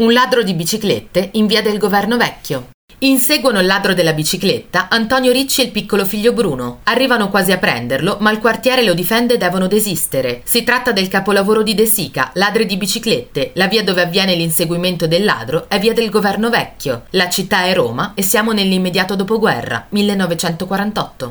Un ladro di biciclette in via del governo vecchio. Inseguono il ladro della bicicletta Antonio Ricci e il piccolo figlio Bruno. Arrivano quasi a prenderlo, ma il quartiere lo difende e devono desistere. Si tratta del capolavoro di De Sica, Ladri di biciclette. La via dove avviene l'inseguimento del ladro è via del governo vecchio. La città è Roma e siamo nell'immediato dopoguerra, 1948.